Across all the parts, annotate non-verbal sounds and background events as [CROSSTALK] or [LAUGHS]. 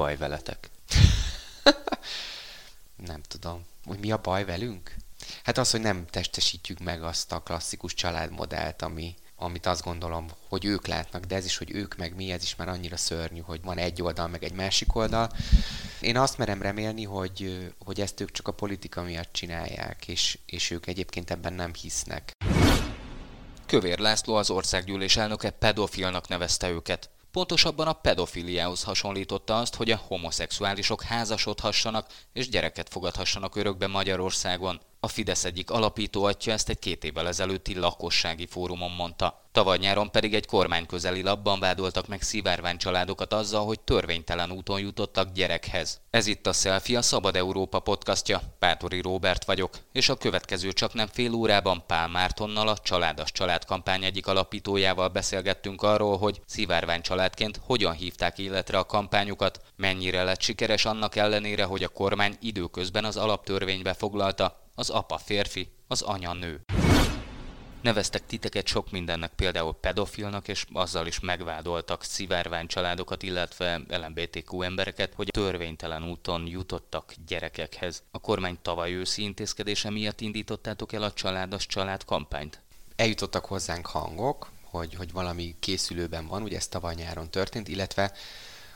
baj veletek? [LAUGHS] nem tudom. Hogy mi a baj velünk? Hát az, hogy nem testesítjük meg azt a klasszikus családmodellt, ami, amit azt gondolom, hogy ők látnak, de ez is, hogy ők meg mi, ez is már annyira szörnyű, hogy van egy oldal, meg egy másik oldal. Én azt merem remélni, hogy, hogy ezt ők csak a politika miatt csinálják, és, és ők egyébként ebben nem hisznek. Kövér László az országgyűlés elnöke pedofilnak nevezte őket. Pontosabban a pedofiliához hasonlította azt, hogy a homoszexuálisok házasodhassanak és gyereket fogadhassanak örökbe Magyarországon. A Fidesz egyik alapító atya ezt egy két évvel ezelőtti lakossági fórumon mondta. Tavaly nyáron pedig egy kormányközeli labban vádoltak meg szivárvány családokat azzal, hogy törvénytelen úton jutottak gyerekhez. Ez itt a Selfie, a Szabad Európa podcastja. Pátori Róbert vagyok, és a következő csak nem fél órában Pál Mártonnal, a Családas Család kampány egyik alapítójával beszélgettünk arról, hogy szivárvány családként hogyan hívták életre a kampányukat, mennyire lett sikeres annak ellenére, hogy a kormány időközben az alaptörvénybe foglalta, az apa férfi, az anya nő. Neveztek titeket sok mindennek, például pedofilnak, és azzal is megvádoltak szivárvány családokat, illetve LMBTQ embereket, hogy törvénytelen úton jutottak gyerekekhez. A kormány tavaly őszi intézkedése miatt indítottátok el a Családos Család kampányt? Eljutottak hozzánk hangok, hogy, hogy valami készülőben van, ugye ez tavaly nyáron történt, illetve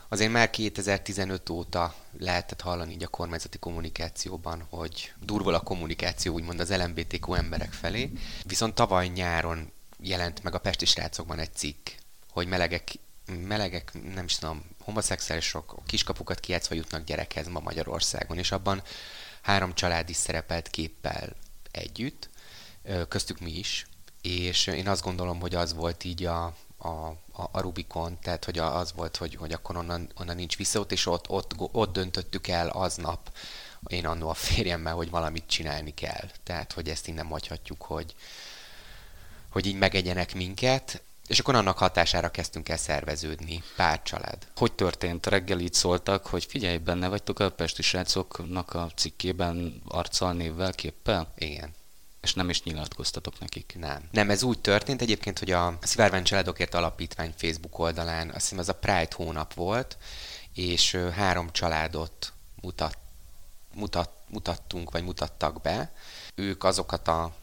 Azért már 2015 óta lehetett hallani így a kormányzati kommunikációban, hogy durvol a kommunikáció úgymond az LMBTQ emberek felé, viszont tavaly nyáron jelent meg a Pesti srácokban egy cikk, hogy melegek, melegek nem is tudom, homoszexuálisok kiskapukat kijátszva jutnak gyerekhez ma Magyarországon, és abban három család is szerepelt képpel együtt, köztük mi is, és én azt gondolom, hogy az volt így a, a, a, a Rubikon, tehát hogy az volt, hogy, hogy akkor onnan, onnan nincs visszaút, és ott, ott, ott döntöttük el aznap, én annó a férjemmel, hogy valamit csinálni kell. Tehát, hogy ezt innen hagyhatjuk, hogy, hogy így megegyenek minket, és akkor annak hatására kezdtünk el szerveződni, pár család. Hogy történt? Reggel így szóltak, hogy figyelj, benne vagytok a Pesti srácoknak a cikkében arccal, névvel, képpel? Igen és nem is nyilatkoztatok nekik. Nem. Nem, ez úgy történt egyébként, hogy a Szivárvány Családokért Alapítvány Facebook oldalán, azt hiszem az a Pride hónap volt, és három családot mutat, mutat, mutattunk, vagy mutattak be. Ők azokat a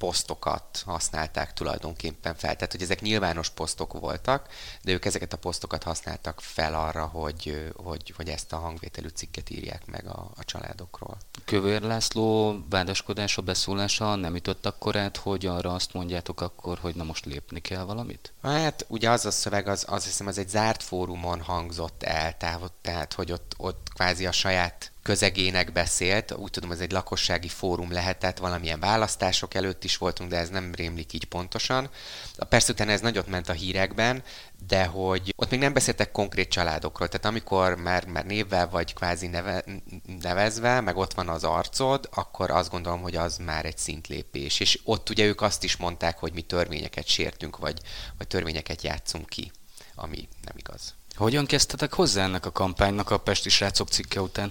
posztokat használták tulajdonképpen fel. Tehát, hogy ezek nyilvános posztok voltak, de ők ezeket a posztokat használtak fel arra, hogy, hogy, hogy ezt a hangvételű cikket írják meg a, a családokról. Kövér László vádaskodása, beszólása nem ütött akkor át, hogy arra azt mondjátok akkor, hogy na most lépni kell valamit? Hát ugye az a szöveg, az, az hiszem, az egy zárt fórumon hangzott el, tehát, tehát hogy ott, ott kvázi a saját közegének beszélt, úgy tudom, ez egy lakossági fórum lehetett, valamilyen választások előtt is voltunk, de ez nem rémlik így pontosan. Persze utána ez nagyot ment a hírekben, de hogy ott még nem beszéltek konkrét családokról, tehát amikor már, már névvel vagy kvázi neve, nevezve, meg ott van az arcod, akkor azt gondolom, hogy az már egy szintlépés. És ott ugye ők azt is mondták, hogy mi törvényeket sértünk, vagy, vagy törvényeket játszunk ki, ami nem igaz. Hogyan kezdtetek hozzá ennek a kampánynak a Pesti srácok cikke után?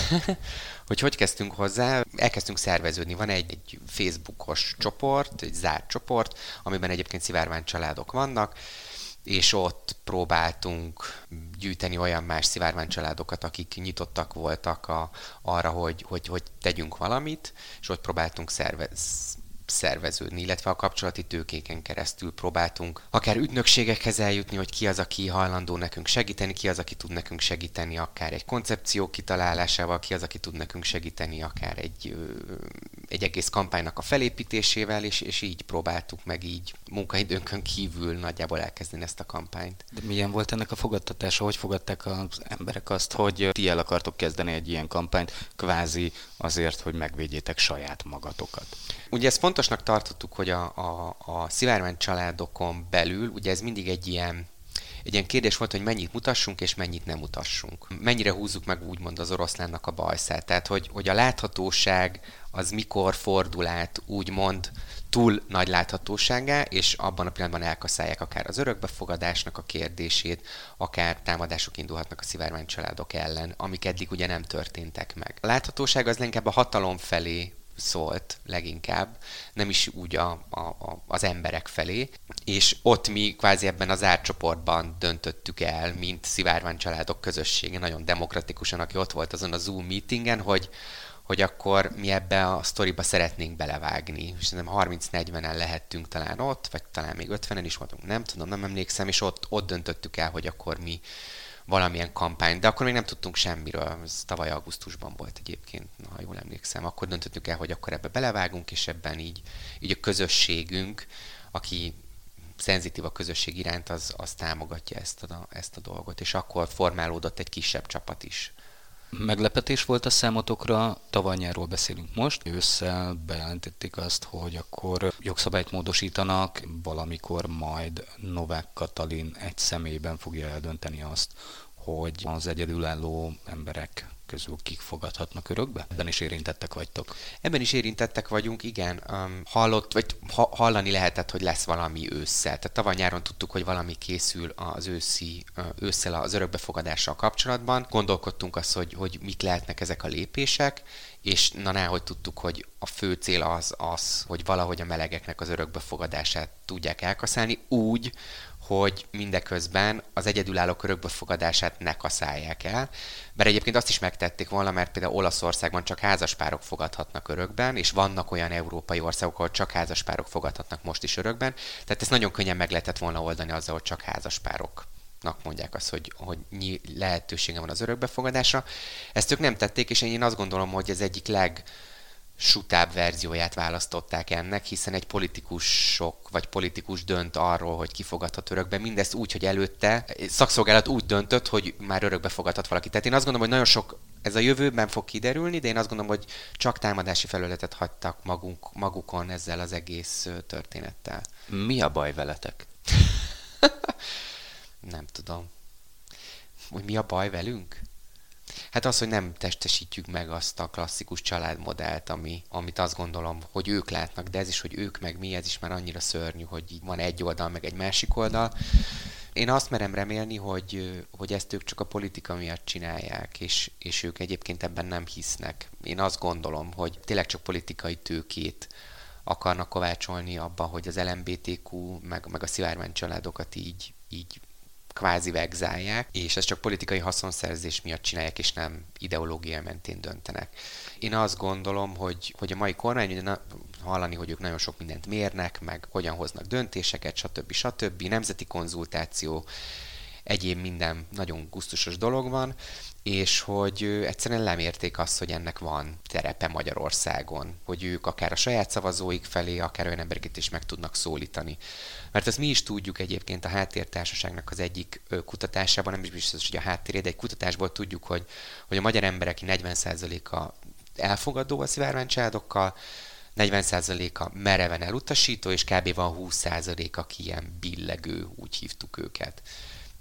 [LAUGHS] hogy hogy kezdtünk hozzá? Elkezdtünk szerveződni. Van egy, egy Facebookos csoport, egy zárt csoport, amiben egyébként szivárvány családok vannak, és ott próbáltunk gyűjteni olyan más szivárvány családokat, akik nyitottak voltak a, arra, hogy, hogy, hogy tegyünk valamit, és ott próbáltunk szervez, szerveződni, illetve a kapcsolati tőkéken keresztül próbáltunk akár ügynökségekhez eljutni, hogy ki az, aki hajlandó nekünk segíteni, ki az, aki tud nekünk segíteni akár egy koncepció kitalálásával, ki az, aki tud nekünk segíteni akár egy, egy egész kampánynak a felépítésével, és, és így próbáltuk meg így munkaidőnkön kívül nagyjából elkezdeni ezt a kampányt. De milyen volt ennek a fogadtatása? Hogy fogadták az emberek azt, hogy ti el akartok kezdeni egy ilyen kampányt, kvázi azért, hogy megvédjétek saját magatokat? Ugye ezt fontosnak tartottuk, hogy a, a, a szivárvány családokon belül, ugye ez mindig egy ilyen egy ilyen kérdés volt, hogy mennyit mutassunk és mennyit nem mutassunk. Mennyire húzzuk meg úgymond az oroszlánnak a bajszát. Tehát, hogy, hogy a láthatóság az mikor fordul át úgymond túl nagy láthatóságá, és abban a pillanatban elkaszálják akár az örökbefogadásnak a kérdését, akár támadások indulhatnak a szivárvány családok ellen, amik eddig ugye nem történtek meg. A láthatóság az inkább a hatalom felé szólt leginkább, nem is úgy a, a, a, az emberek felé, és ott mi kvázi ebben az árcsoportban döntöttük el, mint Szivárvány családok közössége, nagyon demokratikusan, aki ott volt azon a Zoom meetingen, hogy, hogy akkor mi ebbe a sztoriba szeretnénk belevágni. És nem 30-40-en lehettünk talán ott, vagy talán még 50-en is voltunk, nem tudom, nem emlékszem, és ott, ott döntöttük el, hogy akkor mi valamilyen kampány, de akkor még nem tudtunk semmiről, ez tavaly augusztusban volt egyébként, ha jól emlékszem, akkor döntöttük el, hogy akkor ebbe belevágunk, és ebben így, így a közösségünk, aki szenzitív a közösség iránt, az, az támogatja ezt a, ezt a dolgot, és akkor formálódott egy kisebb csapat is. Meglepetés volt a számotokra, tavaly nyáról beszélünk most. Ősszel bejelentették azt, hogy akkor jogszabályt módosítanak, valamikor majd Novák Katalin egy személyben fogja eldönteni azt, hogy az egyedülálló emberek közül kik fogadhatnak örökbe? Ebben is érintettek vagytok. Ebben is érintettek vagyunk, igen. Um, hallott, vagy ha, hallani lehetett, hogy lesz valami ősszel. Tehát tavaly nyáron tudtuk, hogy valami készül az őszi, ősszel az örökbefogadással kapcsolatban. Gondolkodtunk azt, hogy, hogy mik lehetnek ezek a lépések, és na hogy tudtuk, hogy a fő cél az az, hogy valahogy a melegeknek az örökbefogadását tudják elkaszálni úgy, hogy mindeközben az egyedülálló örökbefogadását ne kaszálják el, mert egyébként azt is megtették volna, mert például Olaszországban csak házaspárok fogadhatnak örökben, és vannak olyan európai országok, ahol csak házaspárok fogadhatnak most is örökben, tehát ezt nagyon könnyen meg lehetett volna oldani azzal, hogy csak házaspárok mondják azt, hogy, hogy lehetősége van az örökbefogadásra. Ezt ők nem tették, és én azt gondolom, hogy ez egyik leg sutább verzióját választották ennek, hiszen egy politikusok vagy politikus dönt arról, hogy kifogadhat örökbe, mindezt úgy, hogy előtte szakszolgálat úgy döntött, hogy már örökbe fogadhat valaki. Tehát én azt gondolom, hogy nagyon sok ez a jövőben fog kiderülni, de én azt gondolom, hogy csak támadási felületet hagytak magunk, magukon ezzel az egész történettel. Mi a baj veletek? [LAUGHS] Nem tudom. Hogy mi a baj velünk? Hát az, hogy nem testesítjük meg azt a klasszikus családmodellt, ami, amit azt gondolom, hogy ők látnak, de ez is, hogy ők meg mi, ez is már annyira szörnyű, hogy így van egy oldal, meg egy másik oldal. Én azt merem remélni, hogy, hogy ezt ők csak a politika miatt csinálják, és, és ők egyébként ebben nem hisznek. Én azt gondolom, hogy tényleg csak politikai tőkét akarnak kovácsolni abba, hogy az LMBTQ, meg, meg a szivárvány családokat így, így kvázi vegzálják, és ezt csak politikai haszonszerzés miatt csinálják, és nem ideológia mentén döntenek. Én azt gondolom, hogy, hogy a mai kormány, ugye hallani, hogy ők nagyon sok mindent mérnek, meg hogyan hoznak döntéseket, stb. stb. Nemzeti konzultáció, egyéb minden nagyon gusztusos dolog van, és hogy egyszerűen lemérték azt, hogy ennek van terepe Magyarországon, hogy ők akár a saját szavazóik felé, akár olyan embereket is meg tudnak szólítani. Mert ezt mi is tudjuk egyébként a háttértársaságnak az egyik kutatásában, nem is biztos, hogy a háttéré, de egy kutatásból tudjuk, hogy, hogy a magyar emberek 40%-a elfogadó a szivárványcsaládokkal, 40%-a mereven elutasító, és kb. van 20% aki ilyen billegő, úgy hívtuk őket.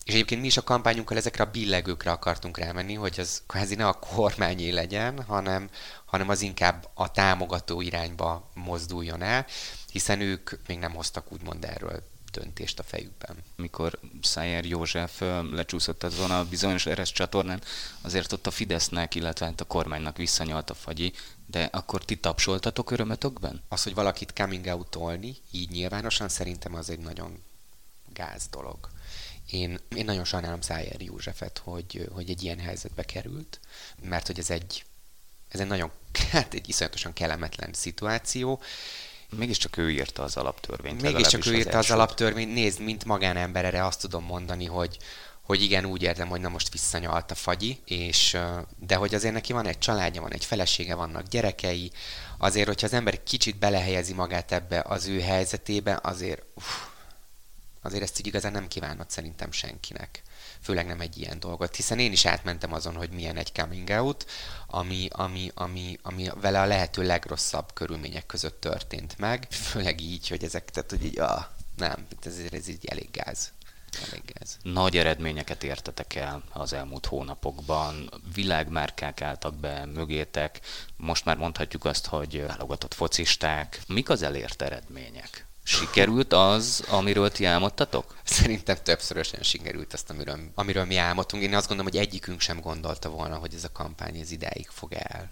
És egyébként mi is a kampányunkkal ezekre a billegőkre akartunk rámenni, hogy az kvázi ne a kormányé legyen, hanem, hanem az inkább a támogató irányba mozduljon el, hiszen ők még nem hoztak úgymond erről döntést a fejükben. Mikor Szájer József lecsúszott azon a bizonyos eres csatornán, azért ott a Fidesznek, illetve hát a kormánynak visszanyalt a fagyi, de akkor ti tapsoltatok örömetokben? Az, hogy valakit coming out-olni, így nyilvánosan szerintem az egy nagyon gáz dolog. Én, én nagyon sajnálom Szájer Józsefet, hogy, hogy egy ilyen helyzetbe került, mert hogy ez egy, ez egy nagyon, [LAUGHS] hát egy iszonyatosan kellemetlen szituáció, Mégiscsak ő írta az alaptörvényt. Mégiscsak ő írta az, az alaptörvényt. Nézd, mint magánember erre azt tudom mondani, hogy, hogy igen, úgy értem, hogy na most visszanyalt a fagyi, és, de hogy azért neki van egy családja, van egy felesége, vannak gyerekei, azért, hogyha az ember kicsit belehelyezi magát ebbe az ő helyzetébe, azért uff, azért ezt így igazán nem kívánod szerintem senkinek. Főleg nem egy ilyen dolgot, hiszen én is átmentem azon, hogy milyen egy coming out, ami, ami, ami, ami vele a lehető legrosszabb körülmények között történt meg. Főleg így, hogy ezek, tehát hogy így, ah, nem, ez, ez így elég gáz. Elég gáz. Nagy eredményeket értetek el az elmúlt hónapokban, világmárkák álltak be mögétek, most már mondhatjuk azt, hogy válogatott focisták. Mik az elért eredmények? Sikerült az, amiről ti álmodtatok? Szerintem többszörösen sikerült azt, amiről, amiről mi álmodtunk. Én azt gondolom, hogy egyikünk sem gondolta volna, hogy ez a kampány ez ideig fog el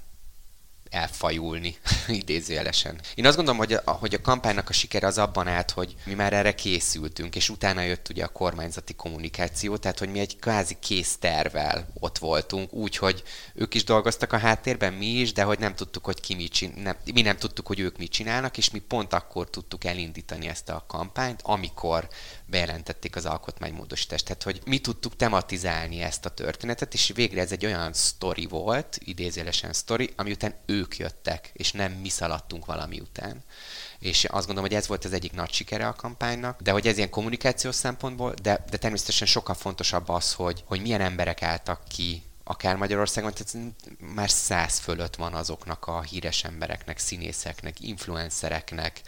elfajulni, [LAUGHS] idézőjelesen. Én azt gondolom, hogy a, hogy a kampánynak a sikere az abban állt, hogy mi már erre készültünk, és utána jött ugye a kormányzati kommunikáció, tehát hogy mi egy kvázi kész tervel ott voltunk, úgyhogy ők is dolgoztak a háttérben, mi is, de hogy nem tudtuk, hogy ki mit csin- nem, mi nem tudtuk, hogy ők mit csinálnak, és mi pont akkor tudtuk elindítani ezt a kampányt, amikor bejelentették az alkotmánymódosítást. Tehát, hogy mi tudtuk tematizálni ezt a történetet, és végre ez egy olyan sztori volt, idézélesen sztori, ami után ők jöttek, és nem mi szaladtunk valami után és azt gondolom, hogy ez volt az egyik nagy sikere a kampánynak, de hogy ez ilyen kommunikációs szempontból, de, de természetesen sokkal fontosabb az, hogy, hogy milyen emberek álltak ki akár Magyarországon, tehát már száz fölött van azoknak a híres embereknek, színészeknek, influencereknek,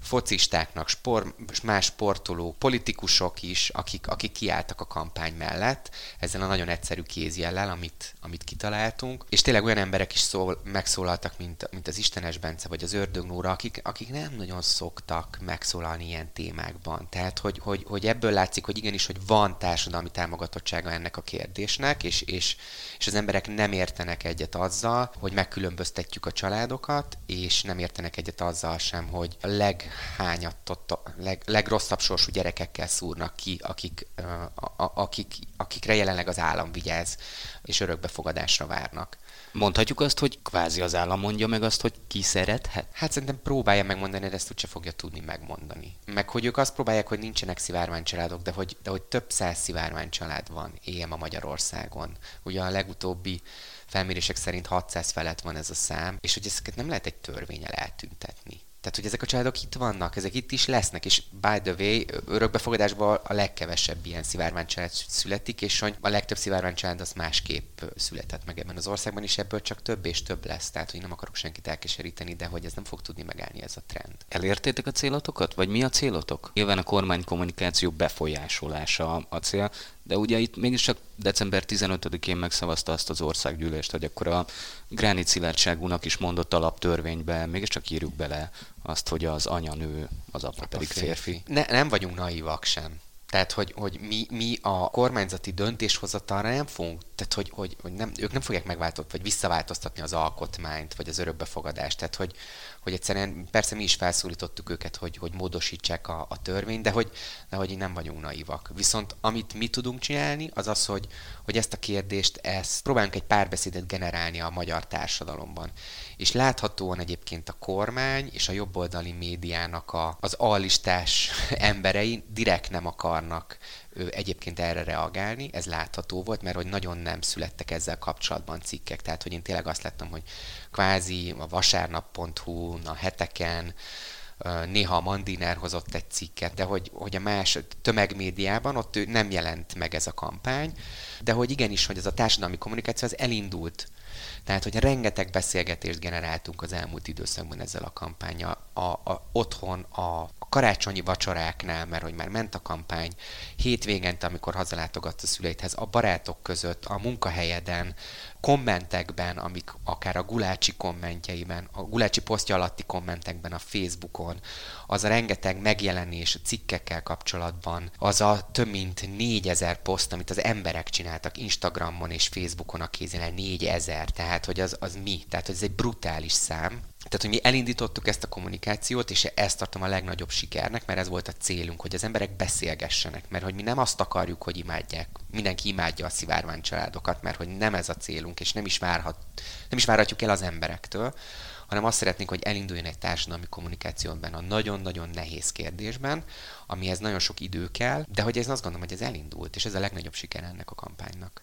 focistáknak, spor, más sportolók, politikusok is, akik, akik kiálltak a kampány mellett, ezzel a nagyon egyszerű kézjellel, amit, amit kitaláltunk, és tényleg olyan emberek is szól, megszólaltak, mint, mint az Istenes Bence vagy az Ördög Nóra, akik, akik nem nagyon szoktak megszólalni ilyen témákban. Tehát, hogy, hogy, hogy ebből látszik, hogy igenis, hogy van társadalmi támogatottsága ennek a kérdésnek, és, és, és az emberek nem értenek egyet azzal, hogy megkülönböztetjük a családokat, és nem értenek egyet azzal sem, hogy a leg leghányatott, leg, legrosszabb sorsú gyerekekkel szúrnak ki, akik, a, a, akik, akikre jelenleg az állam vigyáz, és örökbefogadásra várnak. Mondhatjuk azt, hogy kvázi az állam mondja meg azt, hogy ki szerethet? Hát szerintem próbálja megmondani, de ezt úgyse fogja tudni megmondani. Meg hogy ők azt próbálják, hogy nincsenek szivárványcsaládok, de hogy, de hogy több száz szivárványcsalád van éjem a Magyarországon. Ugye a legutóbbi felmérések szerint 600 felett van ez a szám, és hogy ezeket nem lehet egy törvényel eltüntetni. Tehát, hogy ezek a családok itt vannak, ezek itt is lesznek, és by the way, örökbefogadásban a legkevesebb ilyen szivárványcsalád születik, és hogy a legtöbb szivárványcsalád az másképp született meg ebben az országban, és ebből csak több és több lesz. Tehát, hogy nem akarok senkit elkeseríteni, de hogy ez nem fog tudni megállni ez a trend. Elértétek a célotokat, vagy mi a célotok? Nyilván a kormány kommunikáció befolyásolása a cél, de ugye itt mégiscsak december 15-én megszavazta azt az országgyűlést, hogy akkor a Gránit szilárdságúnak is mondott alaptörvénybe, mégiscsak írjuk bele azt, hogy az anya nő, az apa pedig férfi. férfi. Ne, nem vagyunk naivak sem. Tehát, hogy, hogy mi, mi a kormányzati döntéshozatalra nem fogunk, tehát, hogy, hogy, hogy nem, ők nem fogják megváltoztatni, vagy visszaváltoztatni az alkotmányt, vagy az örökbefogadást. Tehát, hogy, hogy egyszerűen persze mi is felszólítottuk őket, hogy, hogy módosítsák a, a törvényt, de hogy, de hogy nem vagyunk naivak. Viszont amit mi tudunk csinálni, az az, hogy, hogy ezt a kérdést, ezt próbálunk egy párbeszédet generálni a magyar társadalomban. És láthatóan egyébként a kormány és a jobboldali médiának a, az alistás [LAUGHS] emberei direkt nem akarnak egyébként erre reagálni, ez látható volt, mert hogy nagyon nem születtek ezzel kapcsolatban cikkek. Tehát, hogy én tényleg azt láttam, hogy kvázi a vasárnap.hu, a heteken, néha a Mandiner hozott egy cikket, de hogy, hogy a más tömegmédiában ott nem jelent meg ez a kampány, de hogy igenis, hogy ez a társadalmi kommunikáció az elindult. Tehát, hogy rengeteg beszélgetést generáltunk az elmúlt időszakban ezzel a kampánya. A, a, otthon, a, karácsonyi vacsoráknál, mert hogy már ment a kampány, hétvégente, amikor hazalátogatsz a szüleidhez, a barátok között, a munkahelyeden, kommentekben, amik akár a Gulácsi kommentjeiben, a Gulácsi posztja alatti kommentekben a Facebookon, az a rengeteg megjelenés cikkekkel kapcsolatban, az a több mint 4000 poszt, amit az emberek csináltak Instagramon és Facebookon a kézénél 4000, tehát hogy az, az mi? Tehát hogy ez egy brutális szám, tehát, hogy mi elindítottuk ezt a kommunikációt, és ezt tartom a legnagyobb sikernek, mert ez volt a célunk, hogy az emberek beszélgessenek, mert hogy mi nem azt akarjuk, hogy imádják, mindenki imádja a szivárvány családokat, mert hogy nem ez a célunk, és nem is, várhat, nem is várhatjuk el az emberektől, hanem azt szeretnénk, hogy elinduljon egy társadalmi kommunikációban a nagyon-nagyon nehéz kérdésben, amihez nagyon sok idő kell, de hogy ez azt gondolom, hogy ez elindult, és ez a legnagyobb siker ennek a kampánynak.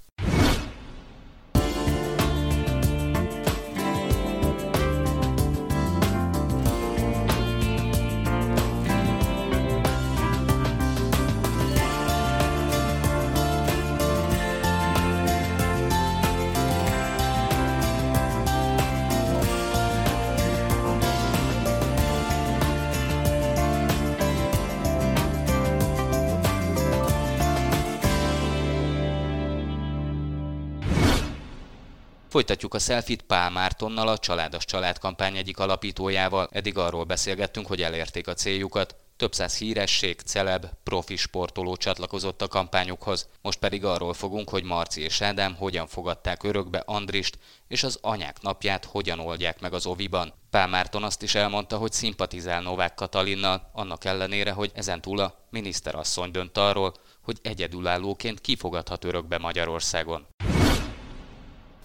Folytatjuk a selfit Pál Mártonnal, a Családos Család kampány egyik alapítójával. Eddig arról beszélgettünk, hogy elérték a céljukat. Több száz híresség, celeb, profi sportoló csatlakozott a kampányukhoz. Most pedig arról fogunk, hogy Marci és Ádám hogyan fogadták örökbe Andrist, és az anyák napját hogyan oldják meg az oviban. Pál Márton azt is elmondta, hogy szimpatizál Novák Katalinnal, annak ellenére, hogy ezentúl a miniszterasszony dönt arról, hogy egyedülállóként kifogadhat örökbe Magyarországon.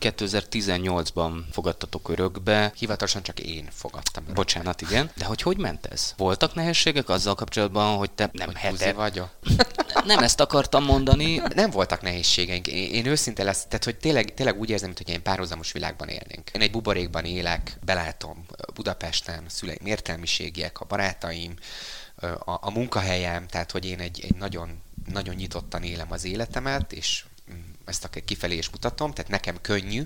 2018-ban fogadtatok örökbe. Hivatalosan csak én fogadtam örökbe. Bocsánat, igen. De hogy hogy ment ez? Voltak nehézségek azzal kapcsolatban, hogy te nem hete... vagyok? [LAUGHS] nem ezt akartam mondani. Nem voltak nehézségeink. Én, én őszinte lesz, tehát hogy tényleg, tényleg úgy érzem, mintha egy párhuzamos világban élnénk. Én egy buborékban élek, belátom Budapesten, szüleim értelmiségiek, a barátaim, a, a munkahelyem, tehát hogy én egy, egy nagyon, nagyon nyitottan élem az életemet, és ezt a kifelé is mutatom, tehát nekem könnyű.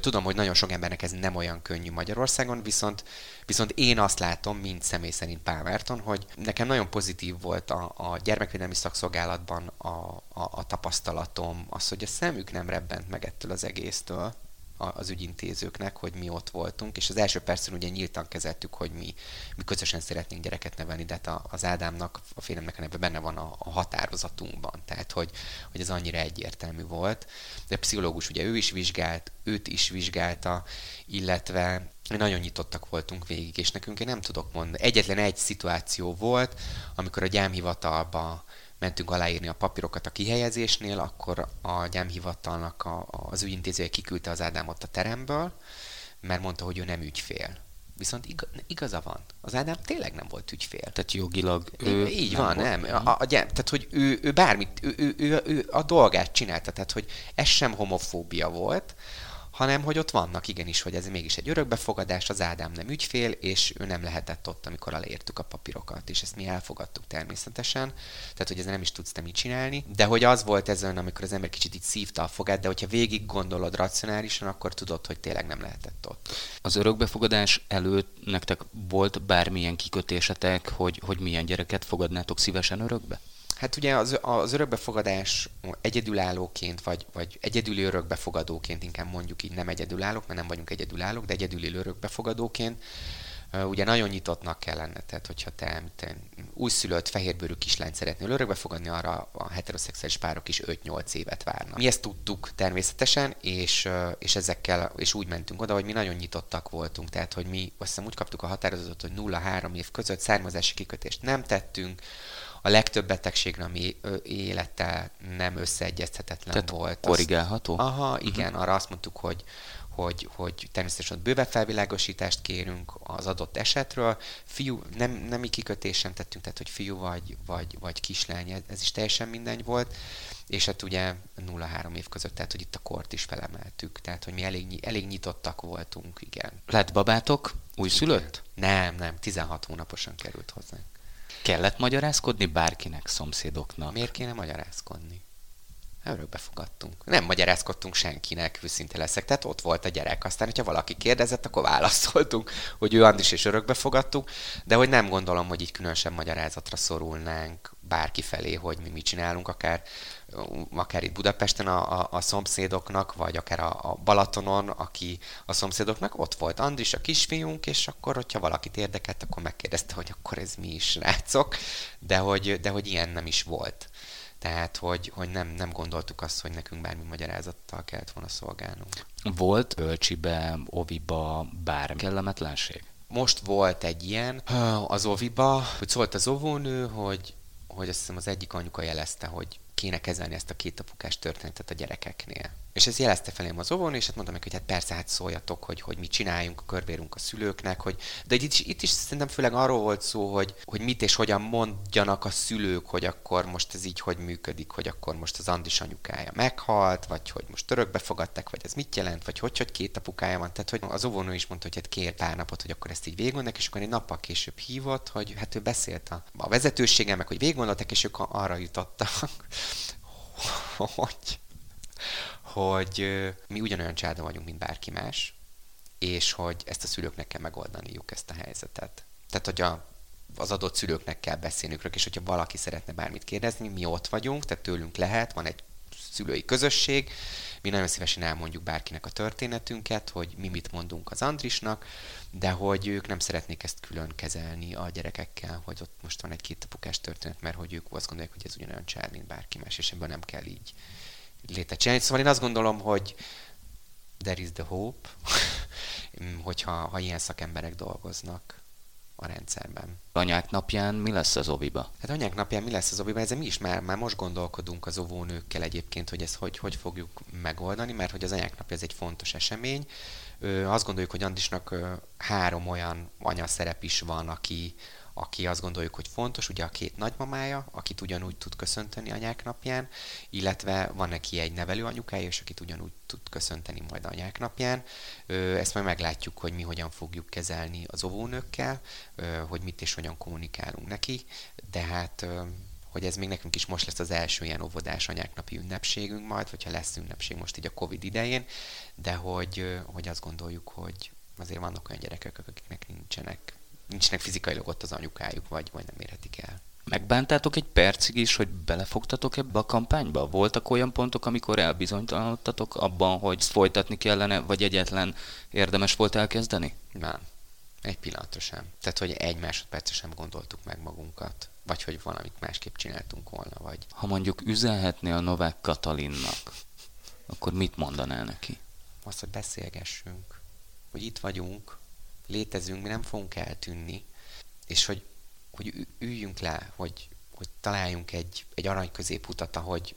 Tudom, hogy nagyon sok embernek ez nem olyan könnyű Magyarországon, viszont, viszont én azt látom, mint személy szerint Pál Márton, hogy nekem nagyon pozitív volt a, a gyermekvédelmi szakszolgálatban a, a, a tapasztalatom, az, hogy a szemük nem rebbent meg ettől az egésztől, az ügyintézőknek, hogy mi ott voltunk, és az első percben ugye nyíltan kezeltük, hogy mi, mi közösen szeretnénk gyereket nevelni, de hát az Ádámnak, a férjemnek a benne van a, a határozatunkban, tehát hogy, hogy ez annyira egyértelmű volt. De pszichológus ugye ő is vizsgált, őt is vizsgálta, illetve nagyon nyitottak voltunk végig, és nekünk én nem tudok mondani. Egyetlen egy szituáció volt, amikor a gyámhivatalba mentünk aláírni a papírokat a kihelyezésnél, akkor a gyámhivatalnak a, az ügyintézője kiküldte az Ádámot a teremből, mert mondta, hogy ő nem ügyfél. Viszont igaza van. Az Ádám tényleg nem volt ügyfél. Tehát jogilag ő Így nem van, volt. nem. A, a, a, tehát, hogy ő, ő bármit, ő, ő, ő, ő a dolgát csinálta, tehát, hogy ez sem homofóbia volt, hanem hogy ott vannak igenis, hogy ez mégis egy örökbefogadás, az Ádám nem ügyfél, és ő nem lehetett ott, amikor aláírtuk a papírokat, és ezt mi elfogadtuk természetesen, tehát hogy ez nem is tudsz te mit csinálni, de hogy az volt ezen, amikor az ember kicsit így szívta a fogát, de hogyha végig gondolod racionálisan, akkor tudod, hogy tényleg nem lehetett ott. Az örökbefogadás előtt nektek volt bármilyen kikötésetek, hogy, hogy milyen gyereket fogadnátok szívesen örökbe? Hát ugye az, az örökbefogadás egyedülállóként, vagy, vagy egyedüli örökbefogadóként, inkább mondjuk így nem egyedülállók, mert nem vagyunk egyedülállók, de egyedüli örökbefogadóként, ugye nagyon nyitottnak kell lenne, tehát hogyha te, te újszülött fehérbőrű kislányt szeretnél örökbefogadni, arra a heteroszexuális párok is 5-8 évet várnak. Mi ezt tudtuk természetesen, és, és ezekkel, és úgy mentünk oda, hogy mi nagyon nyitottak voltunk, tehát hogy mi azt hiszem úgy kaptuk a határozatot, hogy 0-3 év között származási kikötést nem tettünk, a legtöbb betegségre, ami élettel nem összeegyezhetetlen Tehát volt. korrigálható? Azt, aha, mhm. igen, uh-huh. arra azt mondtuk, hogy hogy, hogy természetesen bővebb felvilágosítást kérünk az adott esetről. Fiú, nem, nemi kikötésen tettünk, tehát hogy fiú vagy, vagy, vagy kislány, ez is teljesen mindegy volt. És hát ugye 0-3 év között, tehát hogy itt a kort is felemeltük, tehát hogy mi elég, elég nyitottak voltunk, igen. Lett babátok? Újszülött? Nem, nem, 16 hónaposan került hozzánk. Kellett magyarázkodni bárkinek, szomszédoknak? Miért kéne magyarázkodni? Örökbe fogadtunk. Nem magyarázkodtunk senkinek, őszinte leszek. Tehát ott volt a gyerek. Aztán, hogyha valaki kérdezett, akkor válaszoltunk, hogy ő Andis és örökbe fogadtuk, de hogy nem gondolom, hogy így különösen magyarázatra szorulnánk bárki felé, hogy mi mit csinálunk, akár, akár itt Budapesten a, a, a szomszédoknak, vagy akár a, a Balatonon, aki a szomszédoknak ott volt Andris, a kisfiunk, és akkor, hogyha valakit érdekelt, akkor megkérdezte, hogy akkor ez mi is, rácok, de hogy, de hogy ilyen nem is volt. Tehát, hogy, hogy nem, nem gondoltuk azt, hogy nekünk bármi magyarázattal kellett volna szolgálnunk. Volt bölcsibe, oviba bármi kellemetlenség? Most volt egy ilyen az oviba, hogy szólt az óvónő, hogy, hogy azt hiszem az egyik anyuka jelezte, hogy kéne kezelni ezt a két apukás történetet a gyerekeknél. És ez jelezte felém az óvón, és hát mondtam neki, hogy hát persze, hát szóljatok, hogy, hogy mit csináljunk, körvérünk a szülőknek, hogy, de itt is, itt is szerintem főleg arról volt szó, hogy, hogy mit és hogyan mondjanak a szülők, hogy akkor most ez így hogy működik, hogy akkor most az Andis anyukája meghalt, vagy hogy most örökbe fogadtak, vagy ez mit jelent, vagy hogy, hogy két apukája van. Tehát, hogy az óvónő is mondta, hogy hát kér pár napot, hogy akkor ezt így végigondolnak, és akkor egy nappal később hívott, hogy hát ő beszélt a, a vezetőséggel, meg hogy végigondoltak, és ők arra jutottak, hogy hogy mi ugyanolyan családa vagyunk, mint bárki más, és hogy ezt a szülőknek kell megoldaniuk ezt a helyzetet. Tehát, hogy a, az adott szülőknek kell beszélnünk, és hogyha valaki szeretne bármit kérdezni, mi ott vagyunk, tehát tőlünk lehet, van egy szülői közösség, Mi nagyon szívesen elmondjuk bárkinek a történetünket, hogy mi mit mondunk az Andrisnak, de hogy ők nem szeretnék ezt külön kezelni a gyerekekkel, hogy ott most van egy két apukás történet, mert hogy ők azt gondolják, hogy ez ugyanolyan család, mint bárki más, és ebből nem kell így létet csinálni. Szóval én azt gondolom, hogy there is the hope, [LAUGHS] hogyha ha ilyen szakemberek dolgoznak a rendszerben. Anyák napján mi lesz az oviba? Hát anyák napján mi lesz az oviba? Ezzel mi is már, már most gondolkodunk az óvónőkkel egyébként, hogy ezt hogy, hogy fogjuk megoldani, mert hogy az anyák napja ez egy fontos esemény. Ö, azt gondoljuk, hogy Andisnak ö, három olyan anyaszerep is van, aki, aki azt gondoljuk, hogy fontos, ugye a két nagymamája, akit ugyanúgy tud köszönteni anyák napján, illetve van neki egy nevelő anyukája, és akit ugyanúgy tud köszönteni majd anyák napján. Ezt majd meglátjuk, hogy mi hogyan fogjuk kezelni az óvónőkkel, hogy mit és hogyan kommunikálunk neki, de hát hogy ez még nekünk is most lesz az első ilyen óvodás anyáknapi ünnepségünk majd, hogyha lesz ünnepség most így a Covid idején, de hogy, hogy azt gondoljuk, hogy azért vannak olyan gyerekek, akiknek nincsenek nincsenek fizikailag ott az anyukájuk, vagy, vagy nem érhetik el. Megbántátok egy percig is, hogy belefogtatok ebbe a kampányba? Voltak olyan pontok, amikor elbizonytalanodtatok abban, hogy folytatni kellene, vagy egyetlen érdemes volt elkezdeni? Nem. Egy pillanatra sem. Tehát, hogy egy másodpercre sem gondoltuk meg magunkat. Vagy hogy valamit másképp csináltunk volna, vagy... Ha mondjuk üzenhetné a Novák Katalinnak, akkor mit mondanál neki? Azt, hogy beszélgessünk. Hogy itt vagyunk, létezünk, mi nem fogunk eltűnni, és hogy, hogy üljünk le, hogy, hogy találjunk egy, egy arany középutat, ahogy,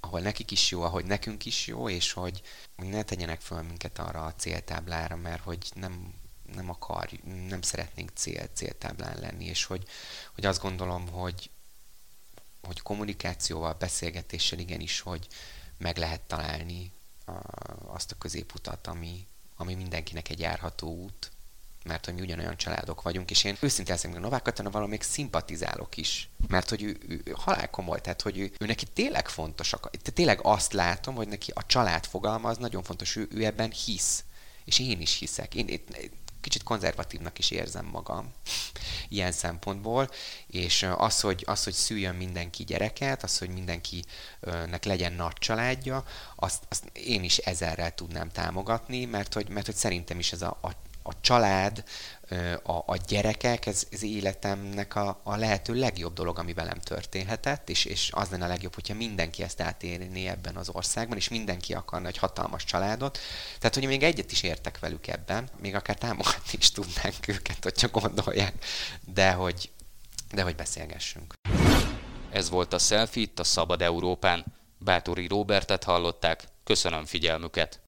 ahol nekik is jó, ahogy nekünk is jó, és hogy ne tegyenek föl minket arra a céltáblára, mert hogy nem, nem akar, nem szeretnénk cél, céltáblán lenni, és hogy, hogy azt gondolom, hogy, hogy kommunikációval, beszélgetéssel igenis, hogy meg lehet találni a, azt a középutat, ami, ami mindenkinek egy járható út, mert hogy mi ugyanolyan családok vagyunk, és én őszintén szerintem Novák Katalin még szimpatizálok is, mert hogy ő, ő, ő halál komoly, tehát hogy ő, ő neki tényleg fontosak, tényleg azt látom, hogy neki a család fogalma az nagyon fontos, ő, ő ebben hisz, és én is hiszek. Én, én kicsit konzervatívnak is érzem magam [LAUGHS] ilyen szempontból, és az, hogy, az, hogy szüljön mindenki gyereket, az, hogy mindenkinek legyen nagy családja, azt, azt én is ezerrel tudnám támogatni, mert hogy, mert hogy szerintem is ez a, a a család, a, a gyerekek, ez, ez életemnek a, a lehető legjobb dolog, ami velem történhetett, és, és az lenne a legjobb, hogyha mindenki ezt átérni ebben az országban, és mindenki akarna egy hatalmas családot. Tehát, hogy még egyet is értek velük ebben, még akár támogatni is tudnánk őket, hogyha gondolják, de hogy, de hogy beszélgessünk. Ez volt a Selfie itt a Szabad Európán. Bátori Robertet hallották, köszönöm figyelmüket!